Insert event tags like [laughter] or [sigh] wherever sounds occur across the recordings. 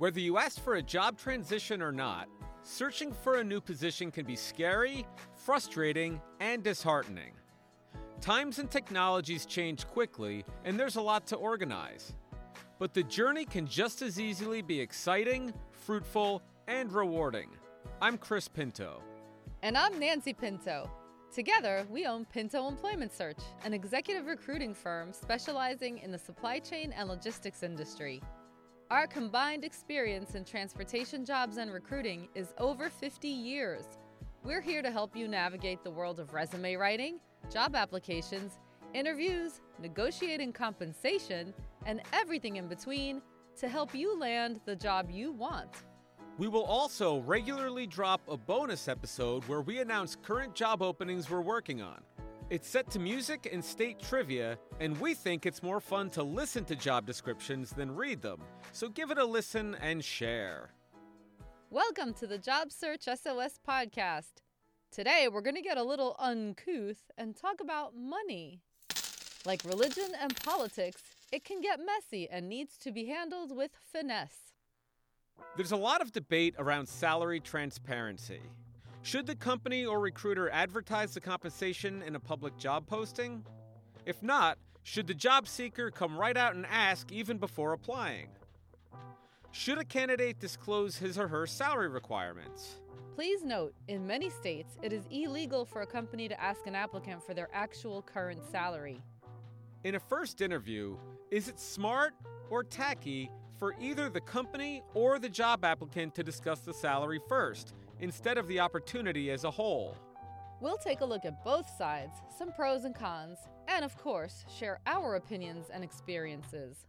Whether you ask for a job transition or not, searching for a new position can be scary, frustrating, and disheartening. Times and technologies change quickly, and there's a lot to organize. But the journey can just as easily be exciting, fruitful, and rewarding. I'm Chris Pinto. And I'm Nancy Pinto. Together, we own Pinto Employment Search, an executive recruiting firm specializing in the supply chain and logistics industry. Our combined experience in transportation jobs and recruiting is over 50 years. We're here to help you navigate the world of resume writing, job applications, interviews, negotiating compensation, and everything in between to help you land the job you want. We will also regularly drop a bonus episode where we announce current job openings we're working on. It's set to music and state trivia, and we think it's more fun to listen to job descriptions than read them, so give it a listen and share. Welcome to the Job Search SOS podcast. Today, we're going to get a little uncouth and talk about money. Like religion and politics, it can get messy and needs to be handled with finesse. There's a lot of debate around salary transparency. Should the company or recruiter advertise the compensation in a public job posting? If not, should the job seeker come right out and ask even before applying? Should a candidate disclose his or her salary requirements? Please note, in many states, it is illegal for a company to ask an applicant for their actual current salary. In a first interview, is it smart or tacky for either the company or the job applicant to discuss the salary first, instead of the opportunity as a whole. We'll take a look at both sides, some pros and cons, and of course, share our opinions and experiences.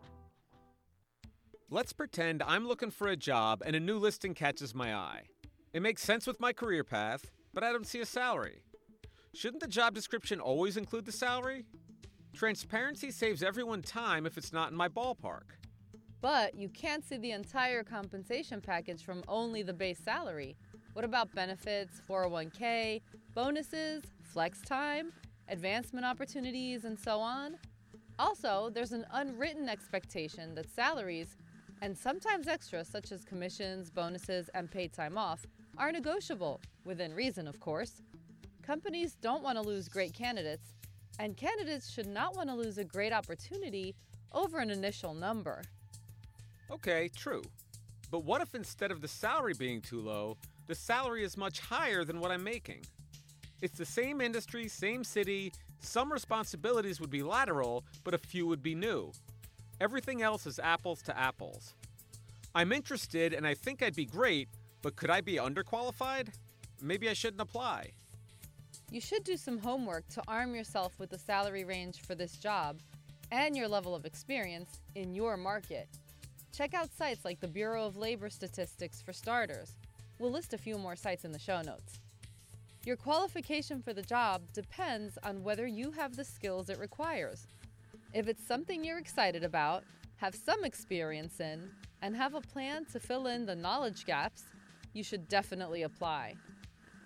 Let's pretend I'm looking for a job and a new listing catches my eye. It makes sense with my career path, but I don't see a salary. Shouldn't the job description always include the salary? Transparency saves everyone time if it's not in my ballpark. But you can't see the entire compensation package from only the base salary. What about benefits, 401k, bonuses, flex time, advancement opportunities, and so on? Also, there's an unwritten expectation that salaries, and sometimes extras such as commissions, bonuses, and paid time off, are negotiable, within reason, of course. Companies don't want to lose great candidates, and candidates should not want to lose a great opportunity over an initial number. Okay, true. But what if instead of the salary being too low, the salary is much higher than what I'm making? It's the same industry, same city, some responsibilities would be lateral, but a few would be new. Everything else is apples to apples. I'm interested and I think I'd be great, but could I be underqualified? Maybe I shouldn't apply. You should do some homework to arm yourself with the salary range for this job and your level of experience in your market. Check out sites like the Bureau of Labor Statistics for starters. We'll list a few more sites in the show notes. Your qualification for the job depends on whether you have the skills it requires. If it's something you're excited about, have some experience in, and have a plan to fill in the knowledge gaps, you should definitely apply.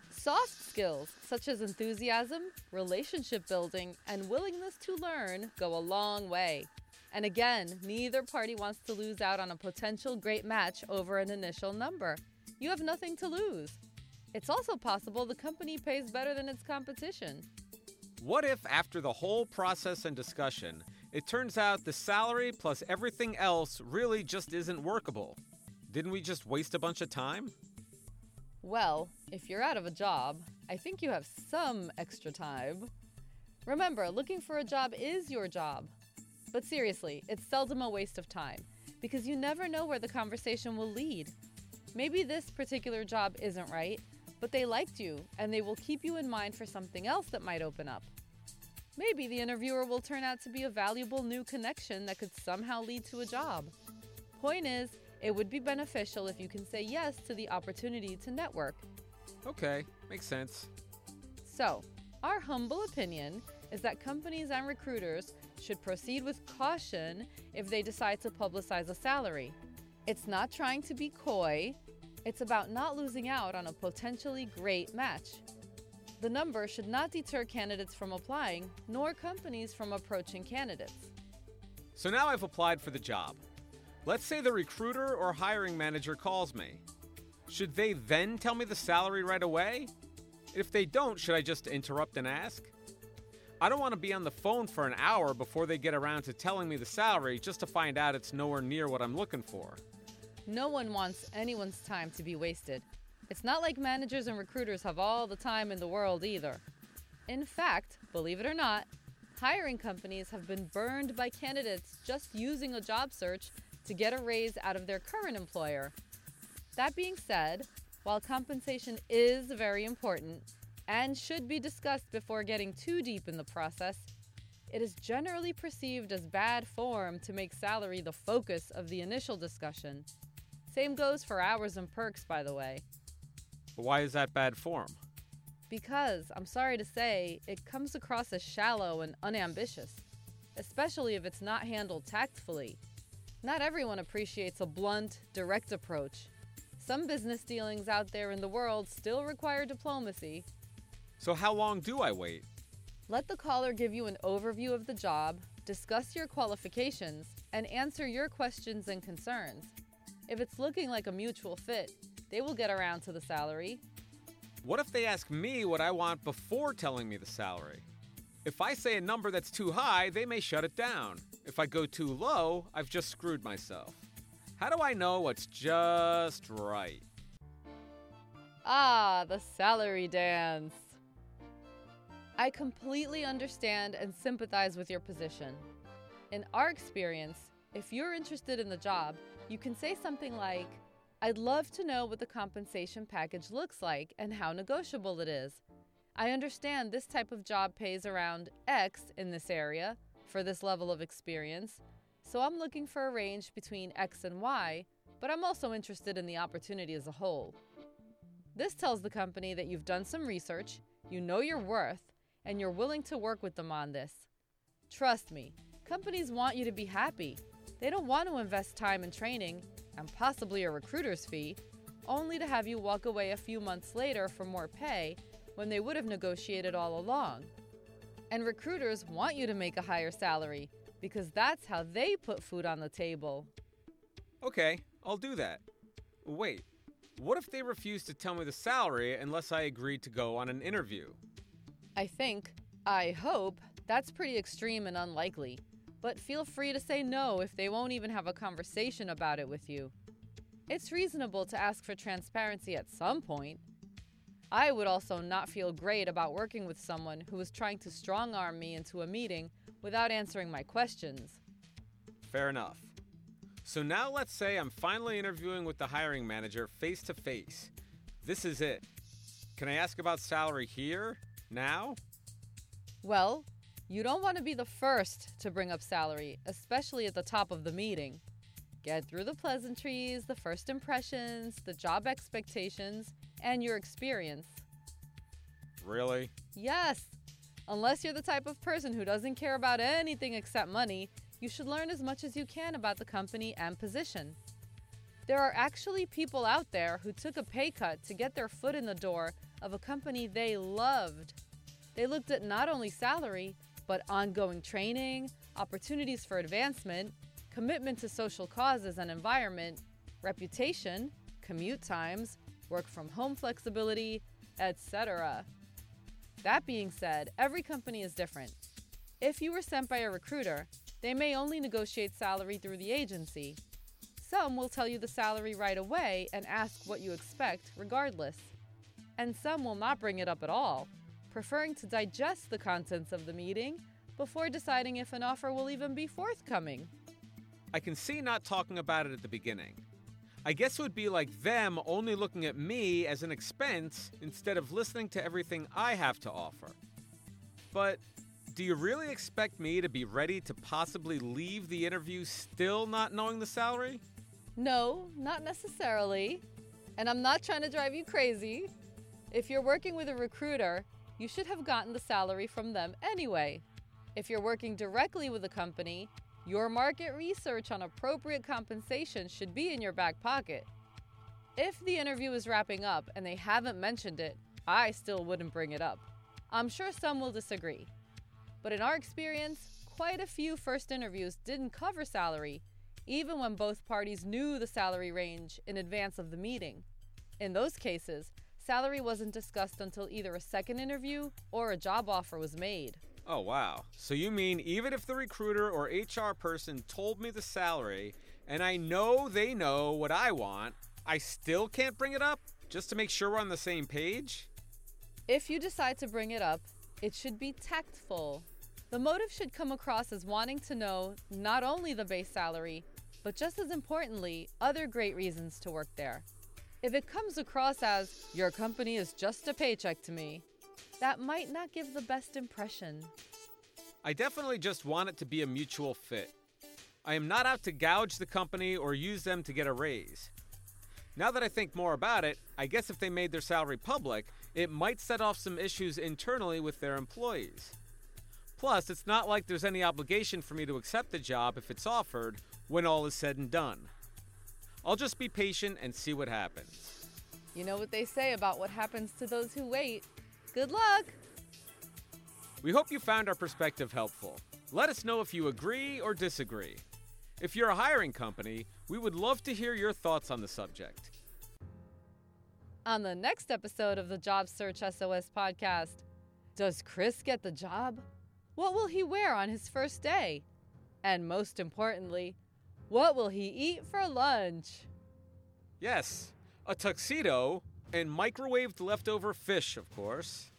Soft skills such as enthusiasm, relationship building, and willingness to learn go a long way. And again, neither party wants to lose out on a potential great match over an initial number. You have nothing to lose. It's also possible the company pays better than its competition. What if, after the whole process and discussion, it turns out the salary plus everything else really just isn't workable? Didn't we just waste a bunch of time? Well, if you're out of a job, I think you have some extra time. Remember, looking for a job is your job. But seriously, it's seldom a waste of time because you never know where the conversation will lead. Maybe this particular job isn't right, but they liked you and they will keep you in mind for something else that might open up. Maybe the interviewer will turn out to be a valuable new connection that could somehow lead to a job. Point is, it would be beneficial if you can say yes to the opportunity to network. Okay, makes sense. So, our humble opinion is that companies and recruiters should proceed with caution if they decide to publicize a salary. It's not trying to be coy, it's about not losing out on a potentially great match. The number should not deter candidates from applying, nor companies from approaching candidates. So now I've applied for the job. Let's say the recruiter or hiring manager calls me. Should they then tell me the salary right away? If they don't, should I just interrupt and ask? I don't want to be on the phone for an hour before they get around to telling me the salary just to find out it's nowhere near what I'm looking for. No one wants anyone's time to be wasted. It's not like managers and recruiters have all the time in the world either. In fact, believe it or not, hiring companies have been burned by candidates just using a job search to get a raise out of their current employer. That being said, while compensation is very important and should be discussed before getting too deep in the process, it is generally perceived as bad form to make salary the focus of the initial discussion. Same goes for hours and perks, by the way. Why is that bad form? Because, I'm sorry to say, it comes across as shallow and unambitious, especially if it's not handled tactfully. Not everyone appreciates a blunt, direct approach. Some business dealings out there in the world still require diplomacy. So, how long do I wait? Let the caller give you an overview of the job, discuss your qualifications, and answer your questions and concerns. If it's looking like a mutual fit, they will get around to the salary. What if they ask me what I want before telling me the salary? If I say a number that's too high, they may shut it down. If I go too low, I've just screwed myself. How do I know what's just right? Ah, the salary dance. I completely understand and sympathize with your position. In our experience, if you're interested in the job, you can say something like, I'd love to know what the compensation package looks like and how negotiable it is. I understand this type of job pays around X in this area for this level of experience, so I'm looking for a range between X and Y, but I'm also interested in the opportunity as a whole. This tells the company that you've done some research, you know your worth, and you're willing to work with them on this. Trust me, companies want you to be happy. They don't want to invest time in training and possibly a recruiter's fee, only to have you walk away a few months later for more pay when they would have negotiated all along. And recruiters want you to make a higher salary because that's how they put food on the table. Okay, I'll do that. Wait, what if they refuse to tell me the salary unless I agree to go on an interview? I think, I hope, that's pretty extreme and unlikely. But feel free to say no if they won't even have a conversation about it with you. It's reasonable to ask for transparency at some point. I would also not feel great about working with someone who was trying to strong arm me into a meeting without answering my questions. Fair enough. So now let's say I'm finally interviewing with the hiring manager face to face. This is it. Can I ask about salary here? Now? Well, you don't want to be the first to bring up salary, especially at the top of the meeting. Get through the pleasantries, the first impressions, the job expectations, and your experience. Really? Yes. Unless you're the type of person who doesn't care about anything except money, you should learn as much as you can about the company and position. There are actually people out there who took a pay cut to get their foot in the door of a company they loved. They looked at not only salary, but ongoing training, opportunities for advancement, commitment to social causes and environment, reputation, commute times, work from home flexibility, etc. That being said, every company is different. If you were sent by a recruiter, they may only negotiate salary through the agency. Some will tell you the salary right away and ask what you expect regardless. And some will not bring it up at all, preferring to digest the contents of the meeting before deciding if an offer will even be forthcoming. I can see not talking about it at the beginning. I guess it would be like them only looking at me as an expense instead of listening to everything I have to offer. But do you really expect me to be ready to possibly leave the interview still not knowing the salary? No, not necessarily. And I'm not trying to drive you crazy. If you're working with a recruiter, you should have gotten the salary from them anyway. If you're working directly with a company, your market research on appropriate compensation should be in your back pocket. If the interview is wrapping up and they haven't mentioned it, I still wouldn't bring it up. I'm sure some will disagree. But in our experience, quite a few first interviews didn't cover salary, even when both parties knew the salary range in advance of the meeting. In those cases, salary wasn't discussed until either a second interview or a job offer was made. Oh, wow. So you mean even if the recruiter or HR person told me the salary and I know they know what I want, I still can't bring it up just to make sure we're on the same page? If you decide to bring it up, it should be tactful. The motive should come across as wanting to know not only the base salary, but just as importantly, other great reasons to work there. If it comes across as, your company is just a paycheck to me, that might not give the best impression. I definitely just want it to be a mutual fit. I am not out to gouge the company or use them to get a raise. Now that I think more about it, I guess if they made their salary public, it might set off some issues internally with their employees. Plus, it's not like there's any obligation for me to accept the job if it's offered when all is said and done. I'll just be patient and see what happens. You know what they say about what happens to those who wait. Good luck! We hope you found our perspective helpful. Let us know if you agree or disagree. If you're a hiring company, we would love to hear your thoughts on the subject. On the next episode of the Job Search SOS podcast, does Chris get the job? What will he wear on his first day? And most importantly, what will he eat for lunch? Yes, a tuxedo and microwaved leftover fish, of course.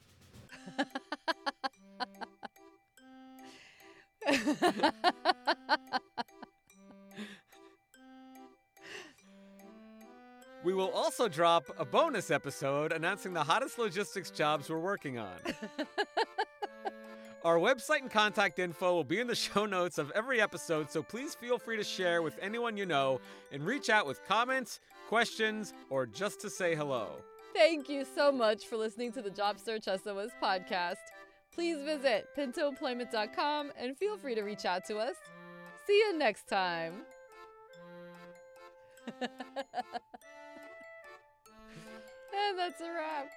we will also drop a bonus episode announcing the hottest logistics jobs we're working on. [laughs] Our website and contact info will be in the [laughs] show notes of every episode, so please feel free to share with anyone you know and reach out with comments, questions, or just to say hello. Thank you so much for listening to the Job Search SOS podcast. Please visit pintoemployment.com and feel free to reach out to us. See you next time. [laughs] and that's a wrap.